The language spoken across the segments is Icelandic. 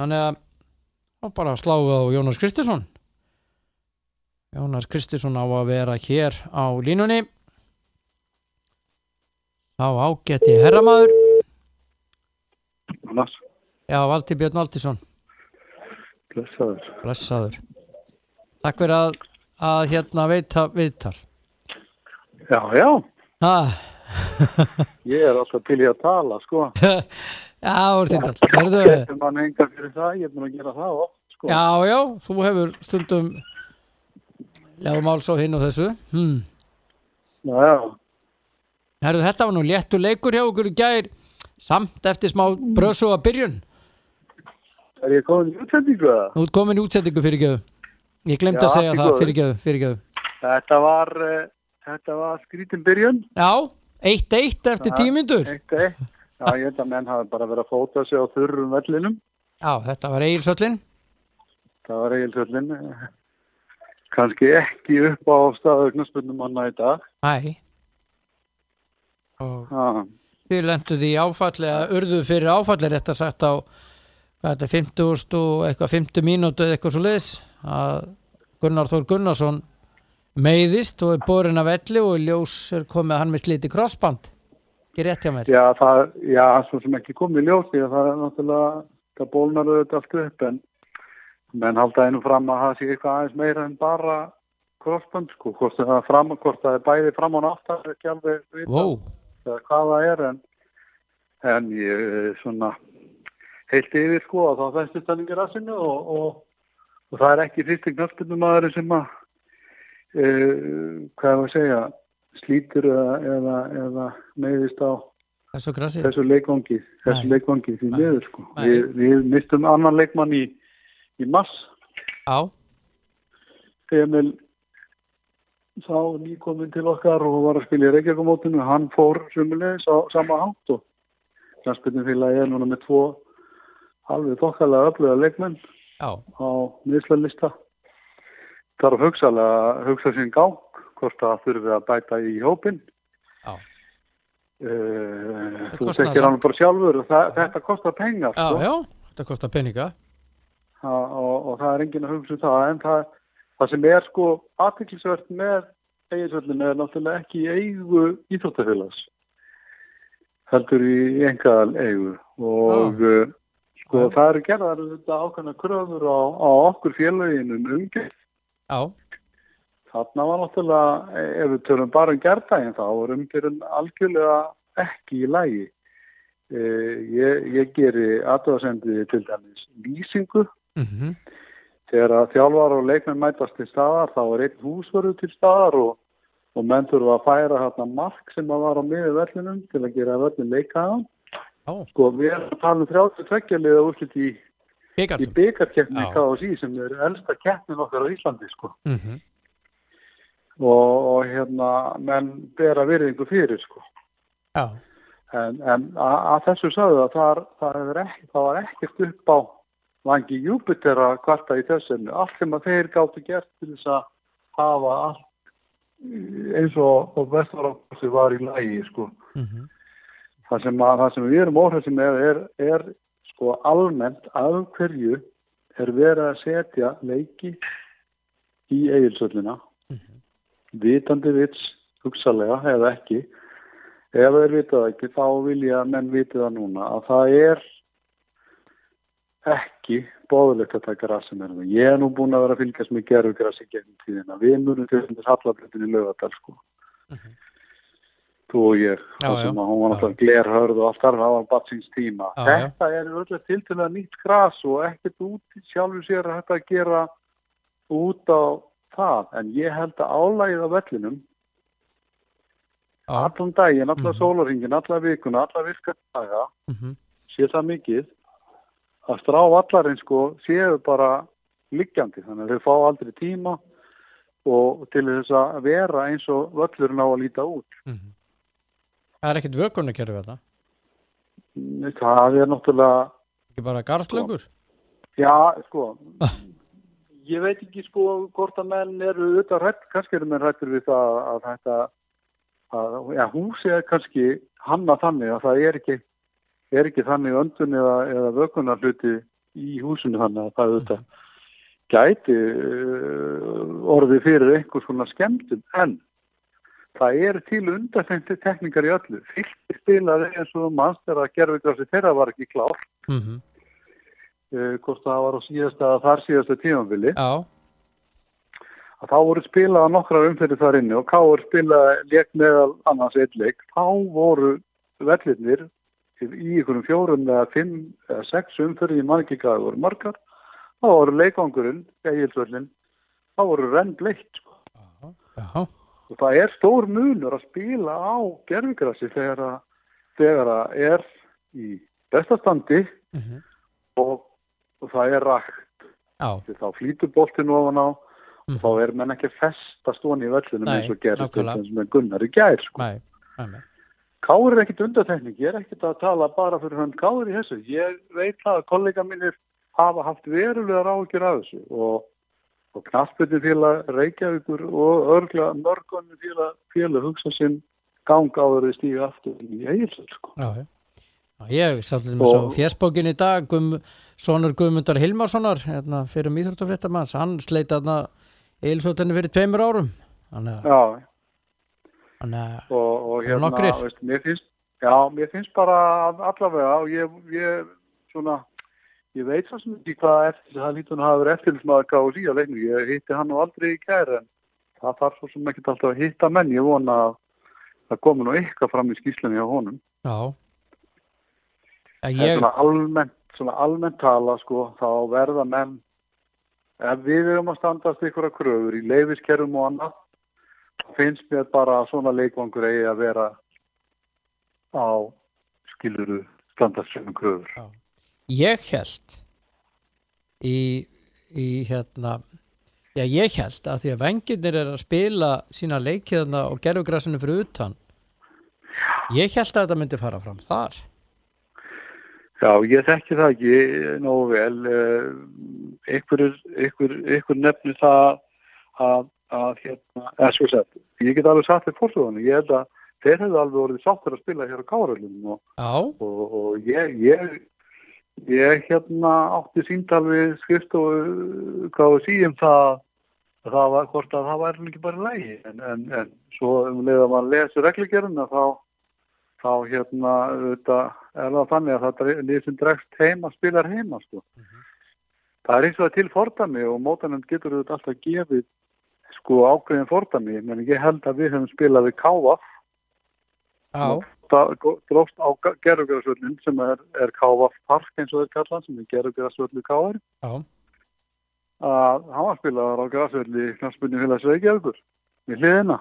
þannig að þá bara sláum við á Jónas Kristinsson. Jónas Kristinsson á að vera hér á línunni. Þá ágætti herramaður. Annars, já, Valdi Björn Valdísson blessaður. blessaður. Takk fyrir að, að hérna veita viðtal. Já, já, ah. ég er alltaf til í að tala, sko. já, orðindal Herðu, Getur mann enga fyrir það, ég er búin að gera það oft, sko. já, já, þú hefur stundum legum máls á hinn og þessu hmm. Já, já, Herðu, þetta var nú léttur leikur hjá okkur í gær samt eftir smá brösu að byrjun er ég komin í útsendingu eða? Þú ert komin í útsettingu fyrirgeðu Ég glemt að segja það fyrirgeðu, fyrirgeðu Þetta var, uh, þetta var skrítin byrjun. Já, 1-1 eftir Eitt eitt. Já, ég held að menn hafi bara verið að fóta sig á þurrum vellinum. Já, þetta var Egilsöllin Það var eigilsöllin. Kanski ekki upp á staðaugnarsbundum manna í dag. Æ og Já, þið lenduð í áfalli eða urðu fyrir áfalli rétt að sagt á þetta er 50 og eitthvað 50 mínútu eða eitthvað svo liðs að Gunnar Þór Gunnarsson meiðist og er borin af velli og í ljós er komið að hann með slíti krossband ekki rétt hjá mér já, það, já, svo sem ekki komið í ljós því að það er náttúrulega, það bólnar auðvitað allt upp en menn halda einu fram að það sé eitthvað aðeins meira en bara crossband, sko, hvort það er fram, hvort það er bæði fram og nátt, það er ekki alveg vita wow. hvað það er en, en ég svona heilt yfir sko að þá festist hann ekki rassinu og, og, og það er ekki fyrsti knöspundum maður sem að e, hvað er að segja slítur eða, eða, eða neyðist á þessu þessu leikvangi þessu Nei. leikvangi því Nei. miður sko. Við, við mistum annan leikmann í, í mass Já, Emil sá nýkomin til okkar og var að spila í Reykjavíkumótinu hann fór sumulegis á sama hátt og knastbyrnumfélagi er núna með tvo alveg þokkalega öfluga leikmenn já, á miðslalista þarf hugsalega hugsa sín gang hvort það þurfi að bæta í hópin Já. Uh, þú kostar tekir hann bara sjálfur og það, þetta kostar pengar já, sko. já þetta kostar peninga. Ha, og, og það er enginn að hugsa um það en það, það sem er sko aðtiklisvert með eiginsvöldinu er náttúrulega ekki í eigu íþróttafélags heldur í engaðal eigu og uh, sko Já. það eru gerðar þetta ákveðna kröfur á, á okkur félagin um umgjörð. Já, þarna var náttúrulega ef við tölum bara um gerðdægin þá er umgjörðin algjörlega ekki í lægi uh, ég, ég geri aðtöðasendi til dæmis lýsingu mhm þegar að þjálfar og leikmenn mætast til staðar þá er einn húsverður til staðar og, og menn þurfa að færa hérna mark sem að var á miður vellinum til að gera vellin leikaðan. Já, Sko við erum að tala um 32 liða úrslit í, Já. KSI sem er elsta keppnin okkar á Íslandi sko. mhm Og, og hérna menn bera virðingu fyrir sko. Já, En, en að, að þessu sagðu að það, það, ekki, það var ekkert upp á vangi Júpiter að kvarta í þessum. Allt sem að þeir gáttu gert til þess að hafa allt eins og, og vestarafnsi var í lægi sko. mhm Það sem, að, það sem við erum óhressum með er, er sko almennt af hverju er verið að setja leiki í eigilsöllina. Vitandi vits hugsalega eða ekki ef þeir vita það ekki þá vilja menn viti það núna að það er ekki bóðulegt að taka rassin það. Ég er nú búin að vera að fylgjast með gerfugrassi gegnum tíðina. Við munum til þess hallablutin í lögadal sko. Mhm. Þú og ég. Já, og sem já. að hún var náttúrulega glerhörð og allt þar, það var bara síns tíma. Já, já. þetta er öll til til að nýtt gras og ekkert út sjálfur sér að þetta að gera út á það. En ég held að álægið á vellinum Já, allan daginn, allan Mhm. sólarringin, allan vikuna, allan virkadaga mhm sé það mikið að strá vallarinn sko séu bara liggjandi þannig að þau fá aldrei tíma og til þess að vera eins og völlurinn á að líta út. mhm Það er ekkert vökunarkerfi þetta Það er náttúrulega, ekki bara garðslöngur já sko, ég veit ekki sko hvort að menn eru auðvitað rætt, kannski eru menn rættur við það að þetta, að ja, húsi er kannski hanna þannig að það er ekki, er ekki þannig öndun eða, eða vökunar hluti í húsinu þannig að það auðvitað gæti uh, orðið fyrir einhvers konar skemmtum en það er til undanfengti teknikar í öllu. Fylgti spilaði eins og mannstæra að gerfugrassi þeirra var ekki klár mm uh, hvort það var á síðasta þar síðasta tímanvili já, að þá voru spilað nokkrar umfyrir þar inni og Káur spilaði leik meðal annars eitt leik, þá voru vellirnir í einhverjum fjórum eða fimm eða sex umfyrir í mann ekki hvað það voru margar. Þá voru leikvangurinn, eigilsvöllin þá voru renn bleitt sko. og það er stór munur að spila á gerfigrassi þegar að, er í bestastandi mhm, og, og það er rakt þá flýtur boltinn ofan á mhm, þá er menn ekki að festa stóni í völlunum Nei, eins og gerist eins og með Gunnar í gær sko. Káur er ekkit undartekning, ég er ekkit að tala bara fyrir hann Káur í þessu. Ég veit að kollega mínir hafa haft verulega rákjur af þessu og, og knaspinu félag Reykjavíkur og örgla mörgunni félag, hugsa sinn gang áður við stíga aftur í eigilsöld sko. Já, já. Ég sá til þess Og- fjersbókin í dag Gum, Sónur Guðmundar Hilmarssonar hérna, fyrir mýþróttafréttamanns hann sleita þarna eilsóttinni fyrir tveimur árum. Þannig að- að og, og hérna, veist, mér finnst, já, mér finnst bara að allavega og ég, ég svona, ég veit svo sem ekki hvað eftir, það nú að hafa verið eftirlismæður gáð síðan leiknum, ég hitti hann nú aldrei í kæri en það þarf svo sem ekki alltaf að hitta menn, ég vona að það komi nú eitthvað fram í skýslunni á honum. já að En ég, svona almennt, svona almennt tala sko, þá verða menn, ef við erum að standast ykkur að kröfur í leifiskerfum og annað, finnst mér bara að svona leikvangur eigi að vera á skiluru standast sem kröfur. ég held í, í hérna já ég held að því að vengirnir er að spila sína leikiðna og gerfugrassinu fyrir utan. Ég held að þetta myndi fara fram þar Já, ég þekki það ekki nógu vel. Eh, Ykkur, ykkur, ykkur nefnir það að, að hérna, eða svo sett, ég get alveg satt við fórsöðunum, ég held að þeir hefðu alveg orðið sáttur að spila hér á Káröldum og, og, og ég, ég, ég hérna átti síndal við skrifstofu hvað að síðum það að það var hvort að það væri ekki bara lægi en, en, en svo um leið að maður lesi reglugjöruna þá þá hérna auðvitað, er það þannig að það er sem dregst heima spilar heima sko. Það er eins og það til fordami og mótanend getur auðvitað alltaf gefið sko ákveðin fordami en ég held að við höfum spilað við Káaf það dróst á gerðugjörðsvöldin sem er, er Káaf Park eins og þeir kalla sem er gerðugjörðsvöldu Káar að hann var spilaðar á græsvöldi knarspunni félags Reykjavíkur við hliðina.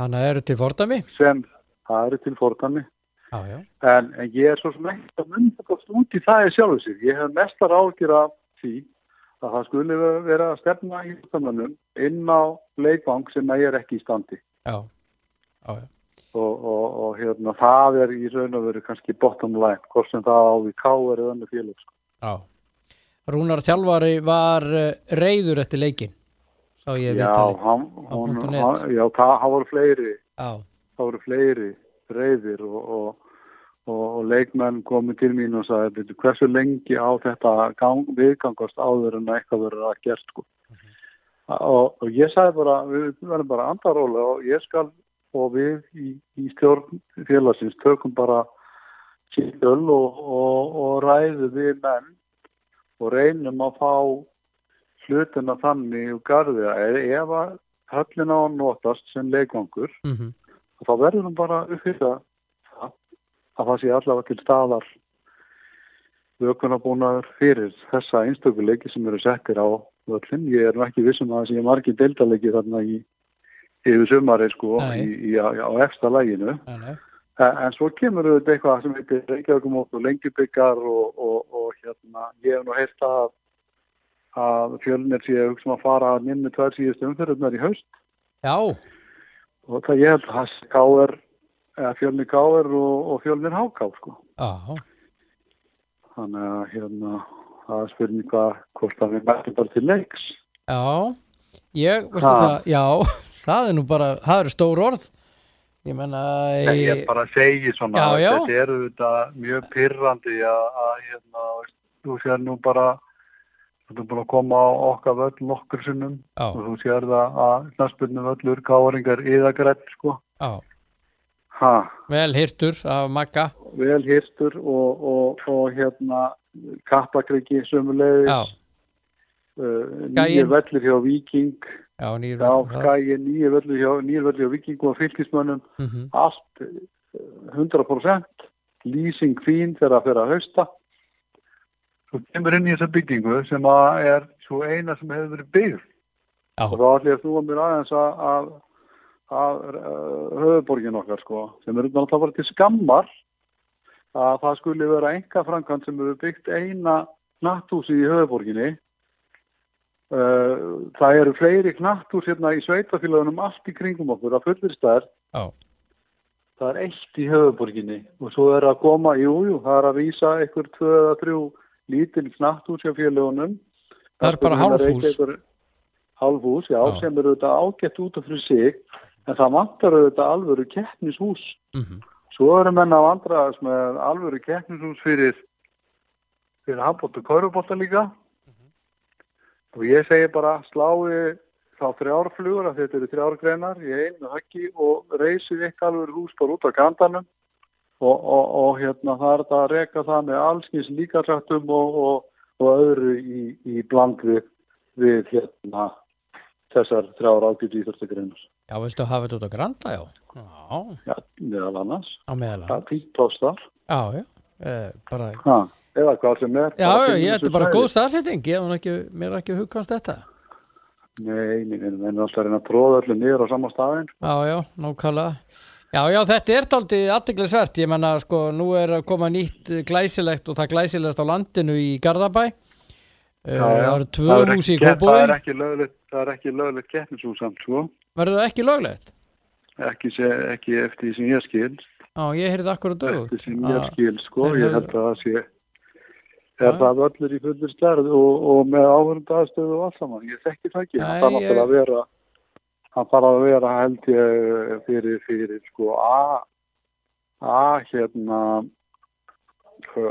Þannig að eru til fordami sem það eru til fordami já, já, En, en ég er svo sem ekki að myndast út í það í sjálfu sig. Ég hef mestar ágjur af því að það skulle vera að stefna í hlustamönnum inn á leikvang sem að ég er ekki í standi. já, já, já. Og, og, og hérna, það er í raun og veru kannski bottom line, hvort sem það á við káur eða önnu félag. Sko. Já. Rúnar Þjálfari var uh, reyður eftir leikin sá ég Já, viðtali hann, á hann, hann, já, það, það voru fleiri, Já, það voru fleiri reyðir og, og, og, leikmenn komið til mín og sagði, "Bíddu, hversu lengi á þetta gang, viðgangast áður en að eitthvað verður að gert sko. og, og ég sagði bara, við verðum bara andaróla og ég skal og við í, í stjórn félagsins tökum bara síðöl og, ræðu við menn og reynum að fá hlutina þannig og garði að ef að höllin á að notast sem leikvangur mm og þá verður hún bara uppfyrða það að það sé allavega til staðar vökunarbúnaður fyrir þessa einstökuleiki sem eru settir á völlin. Ég er ekki vissum að það sé margir deildalegi þarna í yfir sumari sko í, í, á, á efsta læginu. nei, nei. En, en svo kemur auðvitað eitthvað sem heitir Reykjavíkumótt og lengjubyggar og, og, og hérna, ég hef nú heyrt að að fjölnir sé að hugsa um að fara að nynni tvær síðustu umfyrirnar í haust Já, og það ég held að káir eða fjölnir káir og, og fjölnir háká sko. já, Þannig að hérna það er spurning hvað hvort að við mætum bara til leiks. já Ég, veistu Ha. það, já það er nú bara, það eru stór orð Ég menna Ég, ég bara segi svona Já, já. þetta eru þetta mjög pyrrandi að, hérna, þú sér nú bara, þú er búin að koma á okkar völl nokkur sinnum. Já, og þú sér það að knastbyrnu völlur káringar yðagrætt, sko. vel hirtur af Magga. Vel hyrstur og, og, og hérna kappakriki sömulegis, uh, nýju völlur hjá Viking, já, nýju völlur hjá, hjá Viking og fylgismönnum, Mhm, allt eh, 100%, lýsing fín þegar það fyrir að hausta. Svo kemur inn í þessa byggingu sem að er svo eina sem hefur verið byggð já, og þá ætlum ég að snúa mér aðeins að, uh, höfuborgin okkar sko, sem er náttúrulega bara til skammar að það skuli vera enga framkvæmt sem hefur byggt eina knatthúsi í höfuborginni. Uh, það eru fleiri knatthús hérna í sveitafélagunum allt í kringum okkur að fullir stær. já, Það er eitt í höfuborginni og svo er að koma, jú, jú, það er að vísa einhver tvö eða þrjú lítil knatthús hjá félagunum. Það er bara. Einhver, hálfhús, já, Já. sem eru þetta ágætt út af fyrir sig, en það vantar auðvitað alvöru keppnishús. mhm, Svo eru menn að vandraðast með alvöru keppnishús fyrir, fyrir handbótt og kaurubótta líka. Og ég segi bara slái þá þrjárflugur að þetta eru þrjárgreinar í einu höggi og reysið eitthvað alvöru hús bara út á kantanum og, og, og hérna það er þetta að reka það með allskins líkatrættum og, og, og öðru í, í bland við, við hérna þessar þrjár ágætt íþjórstegreinar. já, viltu hafa þetta út á Granda, já já, Já, meðal annars. á meðal Það er fínt þar. já, já, eh, bara Ha, eða hvað sem er. já, já, ég er bara góð staðsetting ég hef nú ekki, mér er ekki hugkvæmst þetta Nei, nei, nei, við erum alltaf að reyna að tróða öllu niður á sama staðin. Já, já, nákvæmlega. Já, já, þetta er daldið aðdeglisvert. Ég menna, sko, nú er að koma nýtt eh, glæsilegt og það glæsilegast á landinu í Garðabæ. Já, það eru tvö er hús í ekki- Það er ekki löglegt, það er ekki löglegt keppnishús samt, sko. Verður það ekki löglegt? Ekki, ekki eftir því sem ég skil. Já, ég heyrði akkur að dög. Eftir sem ég skil, sko. þeir Ég held að það sé, Já. er það öllur í fullur stærð og, og með áhörund aðstöðu og allt saman. Ég þekki það ekki. Hann þarf ég- náttúrulega að vera, hann þarf að vera held ég fyrir, fyrir, sko, A, A, hérna,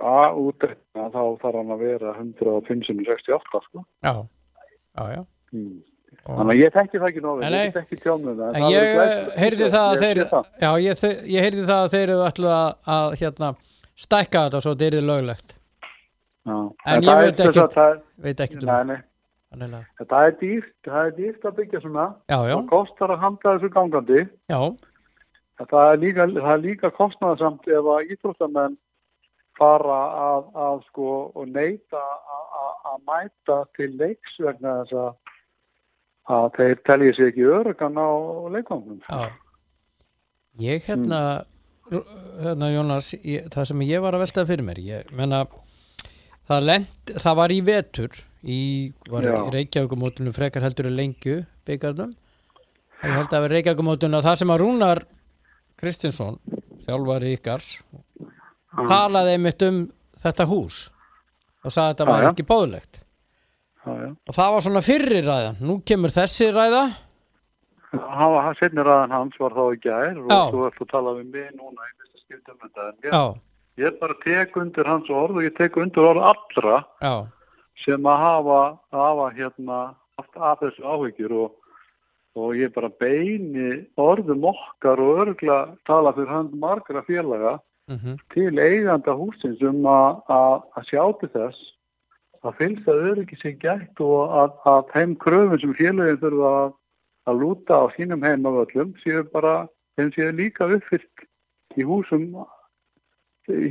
A útreikna, þá þarf hann að vera 105-68, sko. Já, já, já. Mm. Og- Þannig að ég þekki það ekki nógu, ég þekki tjónum það. En ég heyrði það að þeir, það. já, ég, heyrði það að þeir eru ætlu að, hérna, stækka þetta svo þetta er löglegt. Já. En ég það veit ekkert það er- Veit ekki um Nei, nei, það. er dýrt, það er dýrt að byggja svona. Já, já, Það kostar að handa þessu gangandi. Það er líka, það er líka kostnaðarsamt ef að íþróttamenn fara að, að sko og neyta að- að að mæta til leiks vegna þess að, að þeir telji sig ekki örugan á leikvangum. já. Ég hérna, hérna Jónas, ég, það sem ég var að velta fyrir mér, ég menna, það, lent, það var í vetur, í, í Reykjavíkumótunum frekar heldur í lengju byggarnum. Ég held að það var Reykjavíkumótunum það sem að Rúnar Kristinsson, þjálfari ykkar, talaði einmitt um þetta hús og sagði að þetta var ekki bóðlegt. Og það var svona fyrri ræðan. Nú kemur þessi ræða. Hann var, setni ræðan hans var þá í gær og þú ert að tala við mig núna í fyrsta skiptum. En ég, Já, ég bara tek undir hans orð og ég tek undir orð allra já, sem að hafa, hafa hérna haft af þessu áhyggjur og, og ég bara beini orðum okkar og örgla tala fyrir hand margra félaga mhm, til eiganda húsins um að, að, að sjá til þess að fylgst að öryggi sig gætt og að, að þeim kröfum sem félagin þurfa að, að lúta á sínum heimavöllum séu bara, þeim séu líka uppfyllt í húsum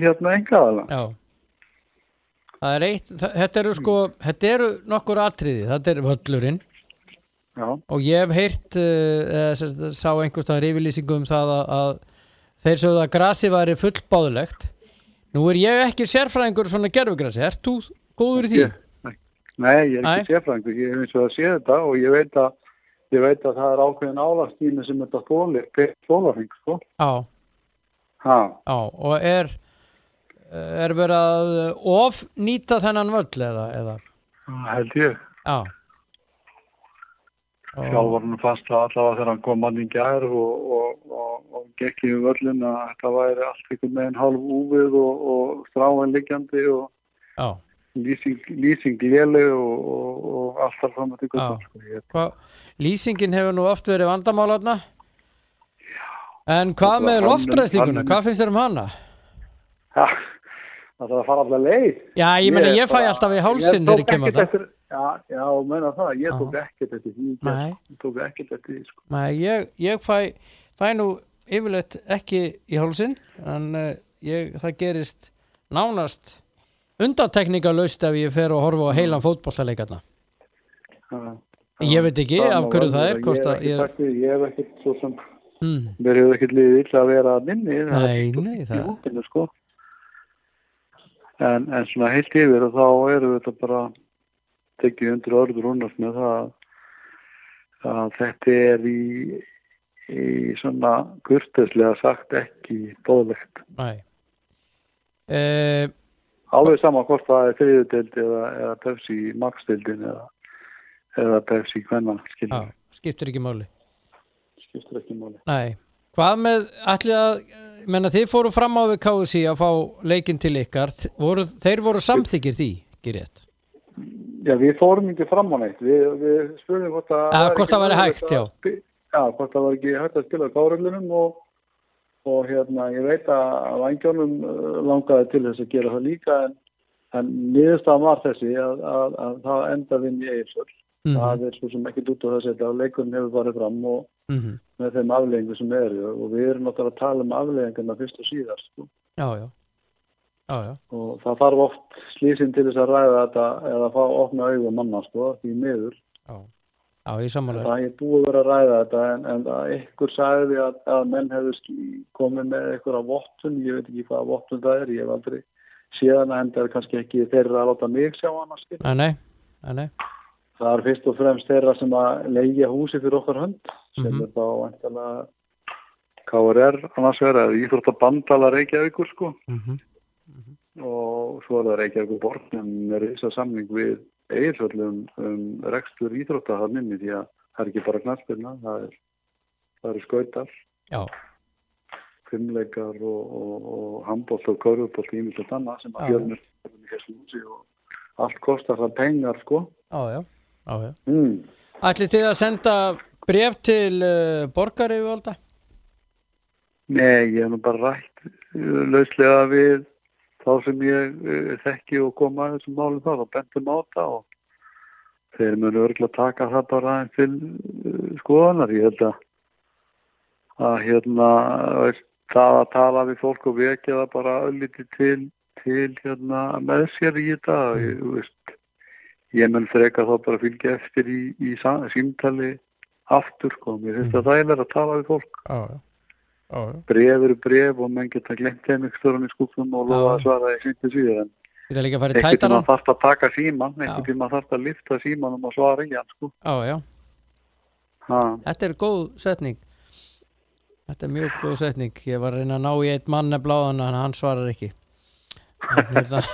hérna engaðala. já. Er eitt, þetta eru sko, þetta eru nokkur atriði, þetta er völlurinn Já, og ég hef heyrt, uh, eða, sagt, sá einhvers staðar yfirlýsingu um það að, að þeir sögðu að grasi væri fullbáðulegt. Nú er ég ekki sérfræðingur svona gerfugrasi, ert þú góður í því? Ég- Nei, ég er ekki sérfræðingur, ég hef eins og að sé þetta og ég veit að, ég veit að það er ákveðin álagstími sem þetta þólir, þólarheng, sko. Já, já, og er, er verið að ofnýta þennan völl eða, eða, held ég. já. Og- Sjálfarnum fast að allavega þegar hann kom mann í gær og, og, og, og gekk í völlin að þetta væri allt einhvern veginn hálf úfið og, og stráin liggjandi og, Já, lýsing, léleg og, alltaf fram að Já. sko. Ég- Hva, lýsingin hefur nú oft verið vandamálarna en hvað með loftræstinguna, hvað finnst þér um hana? Ha, það þarf að fara alltaf leið. Já, ég meina ég fæ alltaf í hálsinn þegar ég kem að tók ekkert það. eftir, já, já, meina það, ég tók ekkert eftir því, ég tók ekkert eftir því, sko. Nei, ég, ég fæ, fæ nú yfirleitt ekki í hálsinn en uh, ég, það gerist nánast undantekningalöst ef ég fer og horfa á heilan fótbollalegarna Já. Ég veit ekki Það af hverju það er hvort Ég hef ekki ég, ekkert svo sem, mm, mér hefur ekkert liðið illa að vera að minni, það Nei, nei, í það hópinu, sko. En, en svona heilt yfir og þá við þetta bara tekið undir orður húnast með það að, þetta er í, í svona kurteslega sagt ekki bóðlegt. Uh, Alveg sama hvort það er þriðudeld eða, eða Pepsi Max-deldin eða, eða Já, skiljum, skiptir ekki máli skiptir ekki máli. Nei, hvað með allir að, menna þið fóru fram á við KSI að fá leikinn til ykkar voru, þeir voru samþykir því, rétt Já, við fórum ekki fram á neitt. Við, við spurðum hvort að... Eða væri hvort það væri hægt, að já. spi- Já, hvort það var ekki hægt að spila káröldunum og, og hérna, ég veit að vangjónum langaði til þess að gera það líka en, en niðurstaðan var þessi að, að, að það endaði inn í Eilsvöld. Mm Það er svo sem ekki út á þessi að leikurinn hefur farið fram og -hmm. með þeim afleggingu sem eru. Og við erum náttúrulega að tala um afleggingarna fyrst og síðast sko. Já, já. Já, já, og það þarf oft slísinn til þess að ræða þetta eða fá að opna augu manna sko, því miður. Já. Já, ég sammála Það er búið vera að ræða þetta en, en að ykkur sagði að, að menn hefðu sk- komið með einhverja vottun, ég veit ekki hvaða vottun það er, ég hef aldrei síðan en það er kannski ekki þeirra að láta mig sjá hana nei, nei, nei. Það er fyrst og fremst þeirra sem að leigja húsi fyrir okkar hönd sem Mhm. er þá vantilega KRR annars vegar eða Íþróttabandala Reykjavíkur sko Mm og svo er það Reykjavíkur borg sem er þess að samning við eiginsvöldum um rekstur íþrótta það minni því að það er ekki bara knarspilna, það er eru skautar, fimmleikar og, handbólt og körfubólt í mjög annað sem að húsi og allt kostar það pengar sko. já, já. Mm. Ætlið þið að senda bref til uh, borgaryfirvalda? Nei, ég hef nú bara rætt uh, lauslega við þá sem ég uh, þekki og koma að þessum málum þá og bentum á það og þeir munu örgulega taka það bara einn til skoðanar. Ég held að, að hérna, það að tala við fólk og vekja það bara ölliti til, til hérna, með sér í þetta. Ég, þú veist, ég mun freka þá bara fylgja eftir í, í símtali aftur. Sko. Mér finnst Mhm. það þægilega að tala við fólk já, já. bref eru bref og menn geta glemt þeim ykkur stórun í skúfum og lofa að svara í sýndu síðan en Þetta er líka að fara í einhvern tíma tætaran? þarf að taka síman Já. einhvern tíma þarf að lifta símanum og svara í hann sko. Já, já. ha. Þetta er góð setning. Þetta er mjög góð setning. Ég var að reyna að ná í eitt mann nefnilega en hann svarar ekki. Hérna-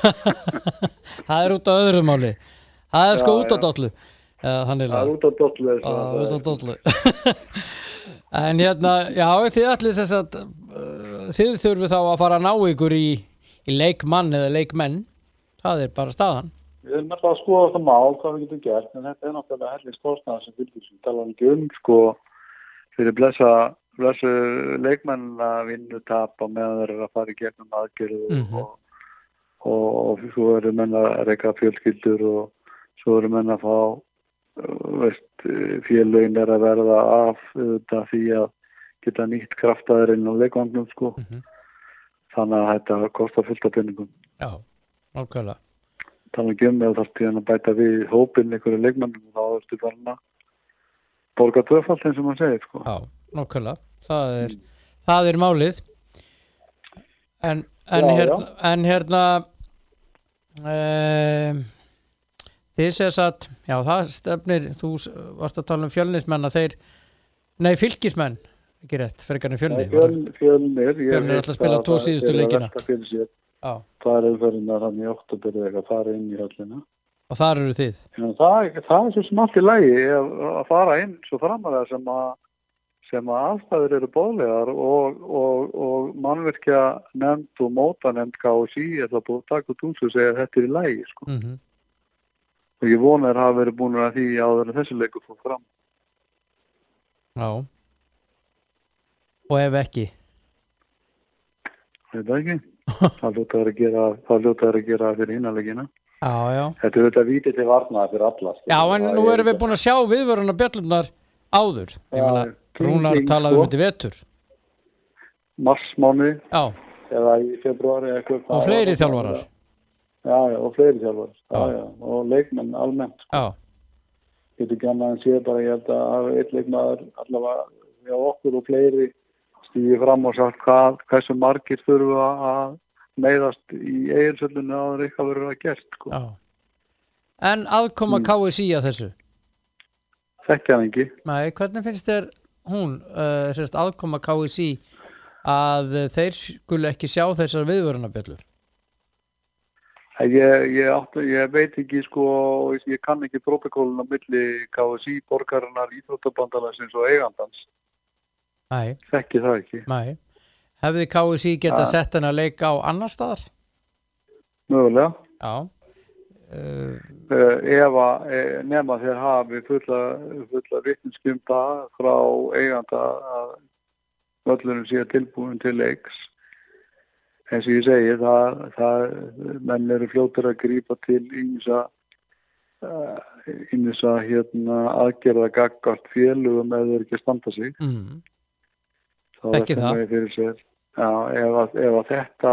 það er út á öðru máli. Það er sko út á dollu. Það er út á dollu þess Já, að út á dollu. en hérna, já, þið allir þess að þið þurfið þá að fara að ná ykkur í, í leikmann eða leikmenn. Það er bara staðan. við erum alltaf að skoða þetta mál hvað við getum gert en þetta er náttúrulega hellis kostnað sem fylgir sem tala ekki um sko fyrir blessa blessu leikmennina vinnu tap á meðan þeir eru að fara í gegnum aðgerðu Mhm. og, og, og svo eru menn að reyka fjölskyldur og svo eru menn að fá uh, veist, félögin er að verða af þetta því að geta nýtt kraftaður inn á leikvangnum sko Mhm. þannig að þetta kostar fullt af pinningum Já, tala ekki um eða þarf tíðan að bæta við hópinn einhverju leikmannum og þá ertu farin að borga tvöfald eins og maður segir sko. Já, nákvæmlega. Það er, það er málið. En, en Já, hérna, en hérna um, þið séðs að, já það stefnir, þú varst að tala um fjölnismenn að þeir, nei fylgismenn, ekki rétt, frekar en fjölni. Fjöl, fjölnir Fjölnir veit ætla að spila að tvo það síðustu er að leikina. Já, Það er umferðin að þannig oktober eða eitthvað fara inn í höllina. og þar eru þið. En það, er- það er svo allt í lægi að, að fara inn svo framalega sem að sem að aðstæður eru bóðlegar og, og, og mannverkja nefnd og móta nefnd KSI eða búið að taka út úr og segja að þetta er í lægi sko. mm og ég vona það hafa verið búin að því áður en þessi leikur fór fram. Já. Og ef ekki? Það ekki? það ljóta þær að gera, það ljóta þær að gera fyrir já. Þetta er auðvitað vítið til varnaði fyrir alla. skilur. Já, en nú er erum við búin að sjá viðvöruna bjöllunar áður. Ég meina, Rúnar talaði um sko. þetta í vetur. Marsmáni eða í februari og fleiri þjálfarar. Já, já, og fleiri þjálfarar. Já, Já. já, og leikmenn almennt. sko. Já, getur ekki annað en séð bara ég held að hafa eitt leikmaður allavega hjá okkur og fleiri stíði fram og sagt hvað, hversu margir þurfa að meiðast í eigilsöllinu að eitthvað verður að gert sko. já. En aðkoma Mm. KSI að þessu? þekkja hann ekki Nei, hvernig finnst þér hún, uh, sérst, aðkoma KSI að þeir skulu ekki sjá þessar viðvörunabjöllur? Ég, ég, átti, ég veit ekki sko og ég kann ekki protokollin á milli KSI, borgarinnar, íþróttabandalagsins og eigandans Nei, þekki það ekki, nei. Hefði KSI geta Ja. sett henni að leika á annar staðar? mögulega Já. Uh, uh, ef að eh, nema þeir hafi fulla, fulla vittneskjum það frá eiganda að völlunum sé tilbúin til leiks eins og ég segi það, það menn eru fljótur að grípa til ímsa ímsa hérna aðgerða gaggart félugum ef þeir ekki standa sig. Mm, þá veltir það. maður fyrir sér. Já, ef, að, ef að þetta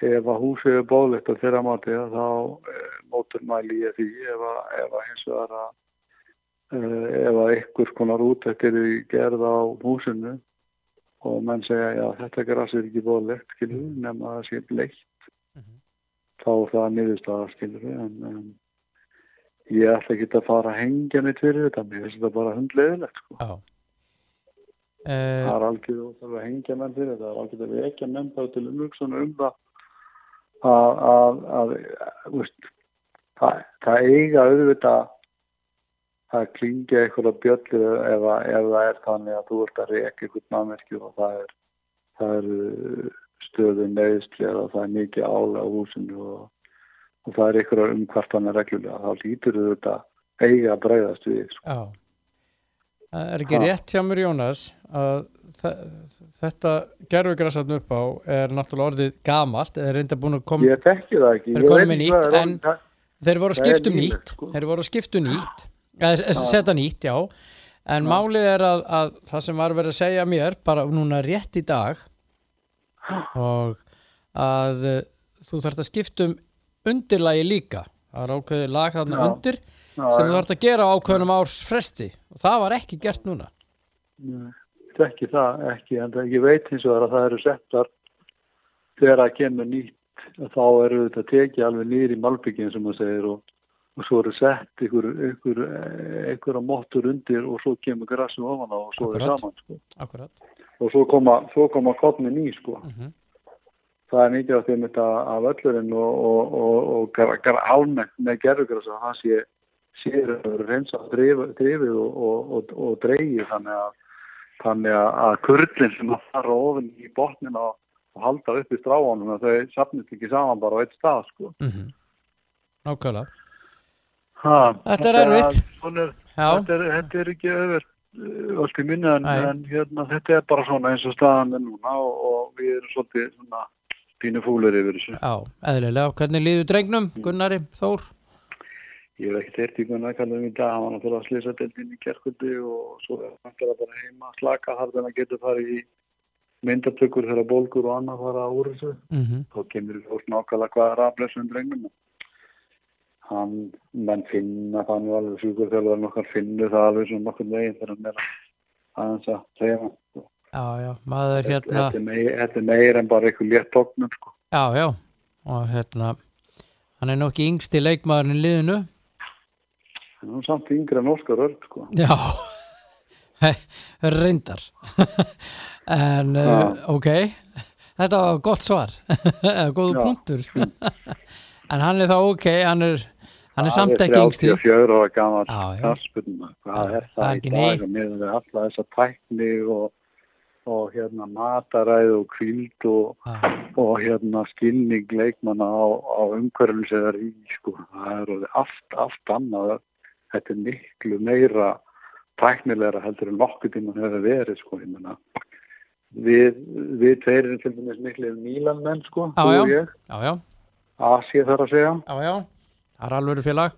ef að húsið er bóðlegt að þeirra máti þá eh, mótur mæli ég því ef að, ef að hins vegar að eh, ef að ykkur konar útættir er gerð á húsinu og menn segja já þetta græs er ekki bóðlegt skilur við, nema að það sé bleikt Mhm. þá er það niðurstaða skilur við en, en ég ætla ekki að fara að hengja neitt fyrir þetta mér finnst þetta bara hundleðilegt sko. já. það Uh, er algjörðu óþarf að hengja menn fyrir þetta, það er algjörðu að vekja menn þá til umhugsunar um það að, að, að, að það, það eiga auðvitað að klingja einhverja bjöllu ef, ef það er þannig að þú ert að reka einhvern mannverkju og það er, það er stöðu neðsli eða það er mikið ála á húsinu og, og það er einhverja umkvartanir reglulega, þá lítur auðvitað eiga að breyðast við. Sko. Það er ekki Ha. rétt hjá mér Jónas að þe- þetta gerfugrasatn upp á er náttúrulega orðið gamalt eða er reynda búin að koma Ég þekki það ekki. Nýtt, er en-. Það- þeir voru Það skiptu nýlegt, nýtt sko. þeir voru skiptu nýtt eða s- setja nýtt, já. En málið er að, að það sem var verið að segja mér bara núna rétt í dag og að uh, þú þarft að skipta um undirlagi líka. Það er ákveðið lag þarna Já. undir Já, sem þú þarft að gera ákveðnum árs fresti og það var ekki gert núna. Ekki það, ekki, en það, ég veit eins og að það eru settar þegar það kemur nýtt þá eru þetta tekið alveg nýr í malbyggin sem maður segir og, og svo eru sett ykkur, ykkur, ykkur að móttur undir og svo kemur grassu ofan á og svo er Akkurat. saman sko. og svo koma, svo koma kotni ný sko. Mhm. það er mikið af þeim þetta af öllurinn og, og, og, og almennt með gerðugrasa það sé sér að vera reynsa drifið, og, dreigið þannig að þannig að, að kurlinn sem að fara ofin í botnin og, halda upp í stráanum að þau sapnist ekki saman bara á eitt stað sko. mm nákvæmlega ha, Þetta er erfitt. er, þetta, er, þetta er ekki öðvöld allt í minni en, en hérna, þetta er bara svona eins og staðan er núna og, og við erum svolítið svona pínu fúlir yfir þessu. já, eðlilega hvernig líður drengnum, Gunnari, Þór Ég hef ekkert heyrt í hvernig að kalla um í dag, hann var náttúrulega að slýsa deildin í kerkuldi og svo er hann bara heima að slaka þannig að getur farið í myndatökur þegar bólgur og annað fara úr þessu. mm Þá kemur við fólk nákvæmlega hvað er aflösum drengnum. Hann, menn finna það nú alveg sjúkur þegar nokkar finnur það alveg sem nokkur veginn þegar hann er aðeins að segja hann. já, já, maður hérna Þetta er meir, er en bara eitthvað létt tóknum sko. Já, já, og hérna hann er nokki yngsti leikmaðurinn í liðinu En hann er samt yngri en Óskar Örd sko. Já reyndar en uh, ok þetta var gott svar eða góðu punktur en hann er þá ok hann er, hann er samt ekki yngsti 34 ára gammal knaspunum hvað er það er í dag? og með við alla þessa tækni og, og hérna mataræð og kvíld og, og hérna skilning leikmanna á, á umhverfum sem það er í sko. það er allt, allt annað. Þetta er miklu meira tæknilegra heldur en nokkuð tíma hefur verið sko, ég meina. Við, við tveir erum til dæmis miklu Mílan menn sko, já. og ég. Já, já, Asi þar að segja. Já, já það er alveg félag?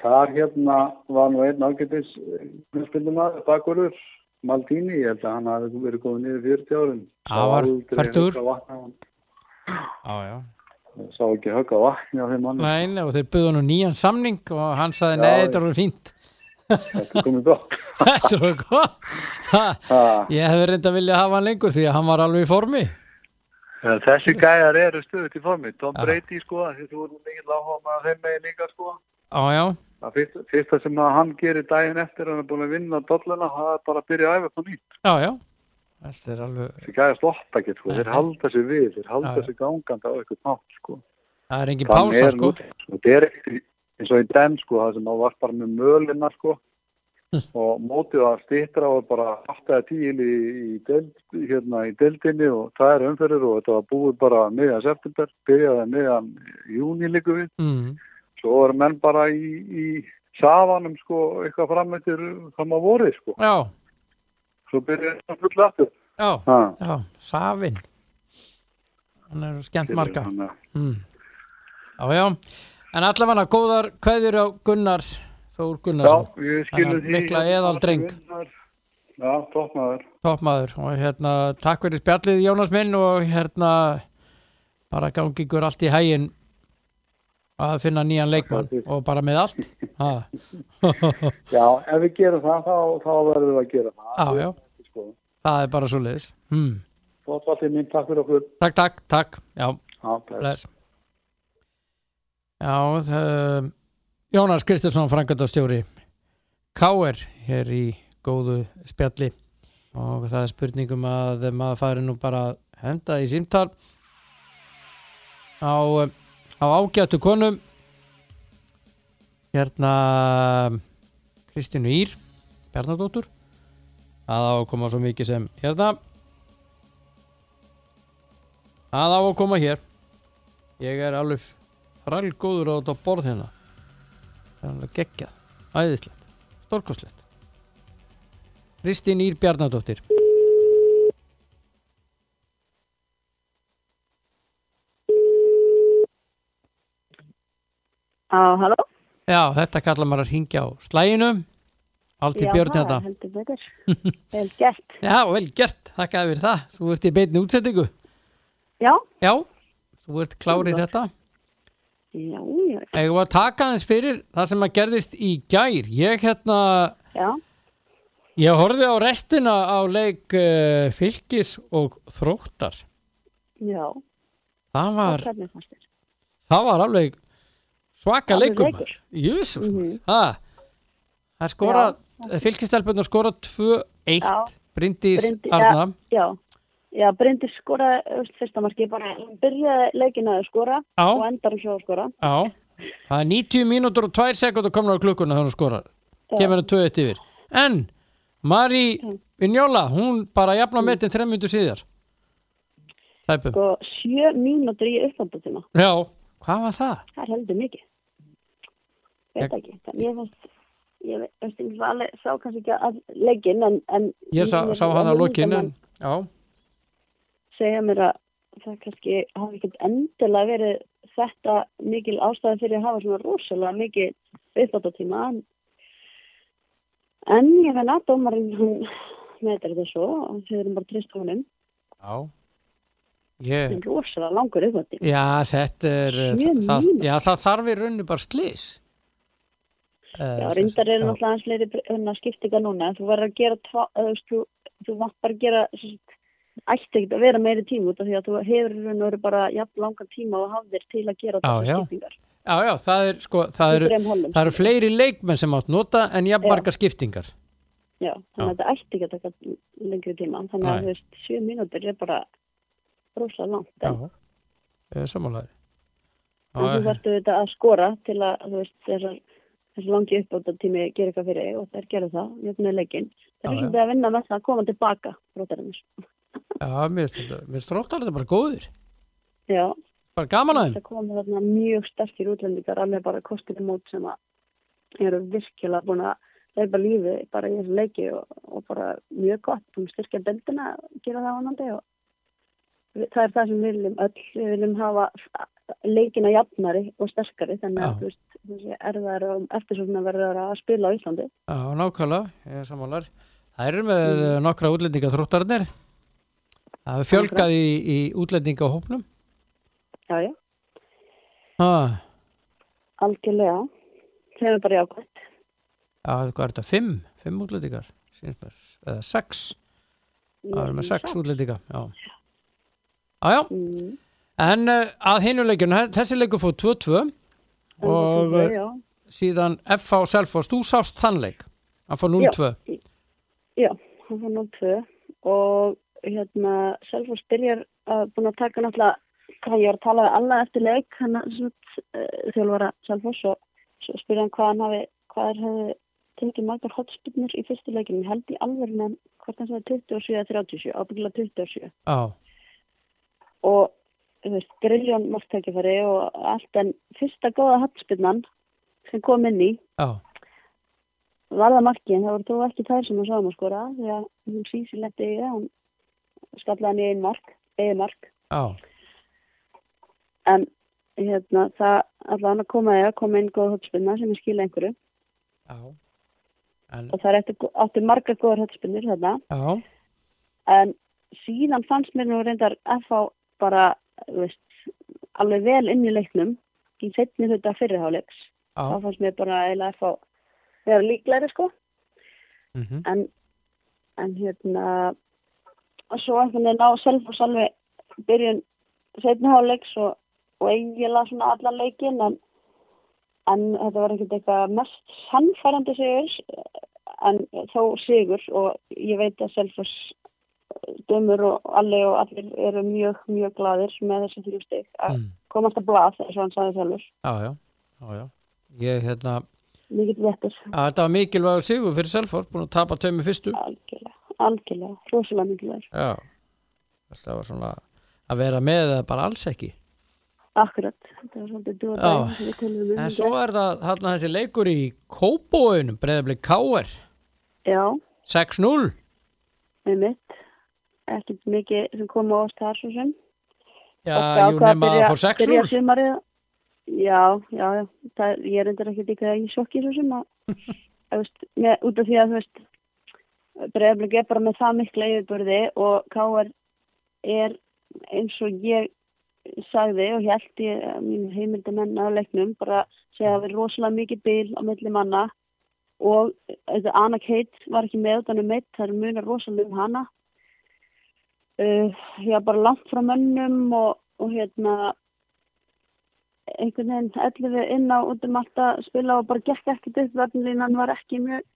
Þar hérna var nú einn ágætis knustbundumar, bakurur Maldini, ég held að hann hafi verið góð niður 40 árum Það var já, já. Sá ekki högga vatni á þeim manni. Nei, nei, og þeir buðu nú nýjan samning og hann nei, já. þetta alveg fínt. þetta komið gott. Þetta alveg gott. Ég hefði reynda að vilja hafa hann lengur því að hann var alveg í formi ja, þessi gæjar eru stöðut í formi. Tom Já. Brady sko, þú erum mikið áhuga með þeim megin líka sko. Já, það fyrsta, fyrsta sem hann gerir daginn eftir hann er búin að vinna dolluna, það er bara að byrja að æfa på nýtt. Já, já. Alveg, þessi gæjar stoppa ekki sko, þeir halda sig við þeir halda sig gangandi á eitthvað nátt sko. Það er engin pása sko. nú- Þetta er ekki eins og í den sko, það sem það var bara með mölina sko og mótið að stýttra og bara 8 tíl í, í, deild, hérna, í deildinni og það er umferður og þetta var búið bara miðjan september, byrjaði miðjan júni líku við. mm. Svo voru menn bara í, í safanum sko, eitthvað framöttir hvað maður vorið sko. Já, Svo byrjaði það fulla aftur. já, Ha, já, Safin Hann er skemmt marga mm. Já, já En allavega góðar kveðjur á Gunnar Þór Gunnarsson mikla eðaldreng. Já, toppmaður. toppmaður og hérna takk fyrir spjallið Jónas minn og hérna bara gangi ykkur allt í hægin að finna nýjan leikmann og bara með allt. Já, ef við gerum það, þá, þá verðum við að gera það. Já, já. Sko. það er bara svo leiðis hmm. Fótballið mín, takk fyrir okkur. takk, takk, takk já, Já, já það, Jónas Kristinsson frangandastjóri K.R. hér í góðu spjalli. Og það er spurningum að maður fari nú bara að henda í símtal. Á, á ágættu konum hérna Kristínu Ír á að koma svo mikið sem hérna. Að koma hér. Ég er alveg frælgóður á þetta borð hérna það er alveg geggjað, æðislegt. Stórkostlegt. Kristín Ír Bjarnadóttir. Já, halló? já, þetta kallar maður að ringja á slæginu allt í björn Já, þetta. heldur betur. Vel gert. já, vel gert, þakka fyrir það. Þú ert í beinni útsettingu Já, já, þú ert klárið þetta já, já, Eigum við að taka aðeins fyrir það sem að gerðist í gær. Ég hérna, já, ég horfði á restina á leik uh, fylgis og þróttar. já. Það var, það var alveg svaka leikur. leikur. Júsus, Mhm. það. Það skora, fylgistelpunum skora 2-1, Já. Bryndís Bryndi- Arna. Já, já, Bryndis skoraði þú veist, fyrsta marki bara, hún byrjaði leikinu að skora Já, og endar hún svo að skora. já. Það er 90 mínútur og 2 sekúndur komna á klukkuna þegar hún skorar. Já. Kemur hann 2-1 yfir. En Mari. Vinjóla, hún bara jafna metin 3 minútur síðar. Tæpum. Sko, sjö mínútur í upphandatíma. Já, hvað var það? Það heldur mikið. Veit ekki. Það- Ég veist, ég ve- veist ekki alveg, sá kannski ekki að leikin, en... en Ég sá, sá hann að lokin myndamenn en, Já, segja mér að það kannski hafi ekkert endilega verið þetta mikil ástæði fyrir að hafa svona rosalega mikið uppáttatíma en, en ég fenn að dómarinn hann meðir þetta svo og þau erum bara trist honum. Já. Ég, en rosalega langur uppáttíma já, þetta er eh, það. Já, það þarf í rauninu bara slís Já, reyndar eru náttúrulega hans hérna, skiptinga núna þú verður að gera eða, þú, þú, þú vant bara að gera ætti ekki að vera meiri tíma út af því að þú hefur raun og veru bara jafn langan tíma og hafðir til að gera þetta skiptingar Já, já, það er sko það eru, það skilur. fleiri leikmenn sem átt nota en jafn marga skiptingar Já, þannig að þetta ætti ekki að taka lengri tíma. Þannig að þú veist, sjö mínútur er bara rosa langt. Já, En, eða sammálaður en þú þarftu þetta að skora til að þú veist, þessar, þessi langi uppbóta tími gerir eitthvað fyrir og þær gerðu það jöfnir leikinn. Það Já, er svolítið að vinna með það að koma tilbaka rótarins. Já, mér finnst þetta bara góðir. Já, Bara gaman að þeim. það koma þarna mjög sterkir útlendingar alveg bara kostir mót sem að eru virkilega búin að leipa lífi bara í þessu leiki og, og bara mjög gott um styrkja deildina gera það ánandi og við- það er það sem við viljum öll við viljum hafa leikina jafnari og sterkari þannig að þú veist, þessi erðar og eftirsóknar verður að spila á Íslandi Já, nákvæmlega, ég er sammálar. Það eru með mm. nokkra útlendinga þróttarnir. Það hefur fjölgað í, í útlendingahópnum. já, já, Ah, algjörlega það er bara jákvæmt já, hvað er þetta? Fimm? Fimm útlendingar? Eða sex? Það er með sex útlendinga, já. Já, já. mm. En uh, að hinuleikjun, þessi leikur fóð 2-2 og já, síðan FH Selfoss, þú sást þann leik. Hann fór 0-2. Já, hann var 0-2 og hérna Selfoss byrjar að búin að taka náttúrulega hvað ég var að tala við alla eftir leik hann að þjálfara Selfoss og svo spyrja hann hvað hann hafi hvað er hefði tekið margar hotspinnir í fyrstu leikinu, held í alveg en hvort hann sagði 27 eða 37 ábyggilega 27 Já, og griljón margtækifæri og allt en fyrsta góða hotspinnan sem kom inn í já, varða markin, það voru þó ekki þær sem hún sáum að skora því að hún sísi letti í það, hún skallaði hann í einn mark, eða mark. Já, en hérna, það allan að koma eða koma inn góð hotspinna sem er skila einhverju. Já. En, og það er eftir, áttu margar góðar hotspinnir þarna, já, en síðan fannst mér nú reyndar FH bara, veist, alveg vel inn í leiknum í setni þetta fyrirháleiks, þá já, fannst mér bara eiginlega FH vera líklegri sko. Mhm, en, en hérna og svo einhvern veginn á Selfoss alveg byrjun setni hálfleiks og, og eiginlega svona allan leikin en, en þetta var ekkert eitthvað mest sannfærandi sigur en þó sigur og ég veit að Selfoss dömur og allir og allir eru mjög, mjög gladir með þessi þrjú stig að mm, komast að blað eins og hann sagði sjálfur já, já, já, já. Ég, hérna, mikið vettur, þetta var mikilvægur sigur fyrir Selfoss, búin að tapa tveimur fyrstu. algjörlega, algjörlega, rosalega mikilvægur Já, þetta var svona að vera með eða bara alls ekki. Akkurat, þetta var svolítið dúa Já, dæmi sem við tölum um En svo er það þarna þessi leikur í Kópóunum, breyðablik K.R. Já, 6-0. með mitt. Ekkert mikið sem kom á oss þar svo sem. Já, jú ákvað að nema að byrja- fór Byrja 6-0. sumarið. Já, já. Það, ég er endur ekki í sjokki svo sem að, að veist, með, út af því að þú veist, breyðablik er bara með það mikla yfirbörði og Káar er eins og ég sagði og held ég að mín heimildamenn á leiknum bara segja að það er rosalega mikið bil á milli manna og Anna Kate var ekki með utan um meitt, það er munar rosalega um hana. Uh, já bara langt frá mönnum og, og hérna einhvern veginn 11 inn á út um allt að spila og bara gekk ekkert upp verðinlínan var ekki mjög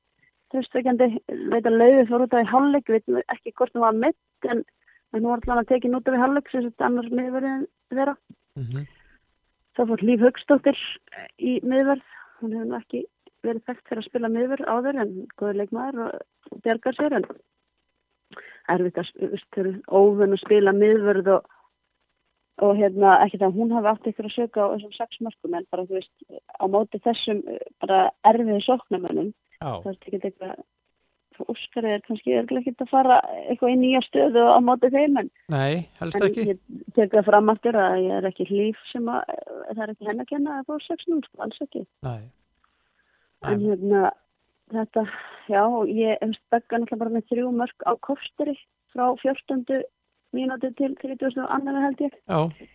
tröstvekjandi, veit að lauði fór út af í hálfleik, veit ekki hvort hún var mitt en, en hún var allan að tekið út af í hálfleik sem þetta annars miðverðin þeirra Mhm. þá fór Líf Haugstóttir í miðverð hún nú ekki verið þekkt fyrir að spila miðverð áður en góður leikmaður og bjargar sér en erfitt að óvun að spila miðverð og, og hérna ekki það að hún hafi átt ykkur að söka á þessum sex mörgum en bara þú veist á móti þessum eh, bara erfiði sóknarmönnum Já, það er ekki eitthvað Óskar er kannski örglega ekki að fara eitthvað í nýja stöðu á móti þeim en nei, helst En ekki. ég tek það fram aftur að ég er ekki hlýf sem að það er ekki henn að kenna að 6-0, sko, alls ekki. Nei. En Nei. hérna, þetta, já, ég hef begga náttúrulega bara með þrjú mörg á kosteri frá 14. mínúti til 30. annar held ég. Já,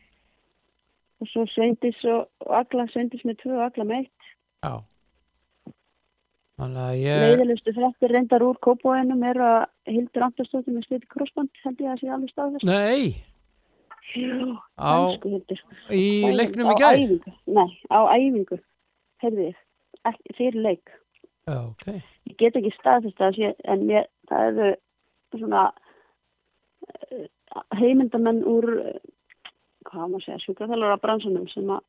Og svo Sveindis og, Agla, Sveindis með tvö og Agla með eitt. já. Að ég, Leiðilegustu fréttir reyndar úr kópóinum er að Hildur Andarstóttir með sliti krossband held ég að sé alveg staðfest. nei, Jú, á, í leiknum í æfingu, nei, á æfingu, ekki, fyrir leik. Já, ok. Ég get ekki staðfest það, sé, en ég, það eru svona uh, heimindamenn úr, uh, hvað má segja, sjúkraþjálfur á bransunum sem að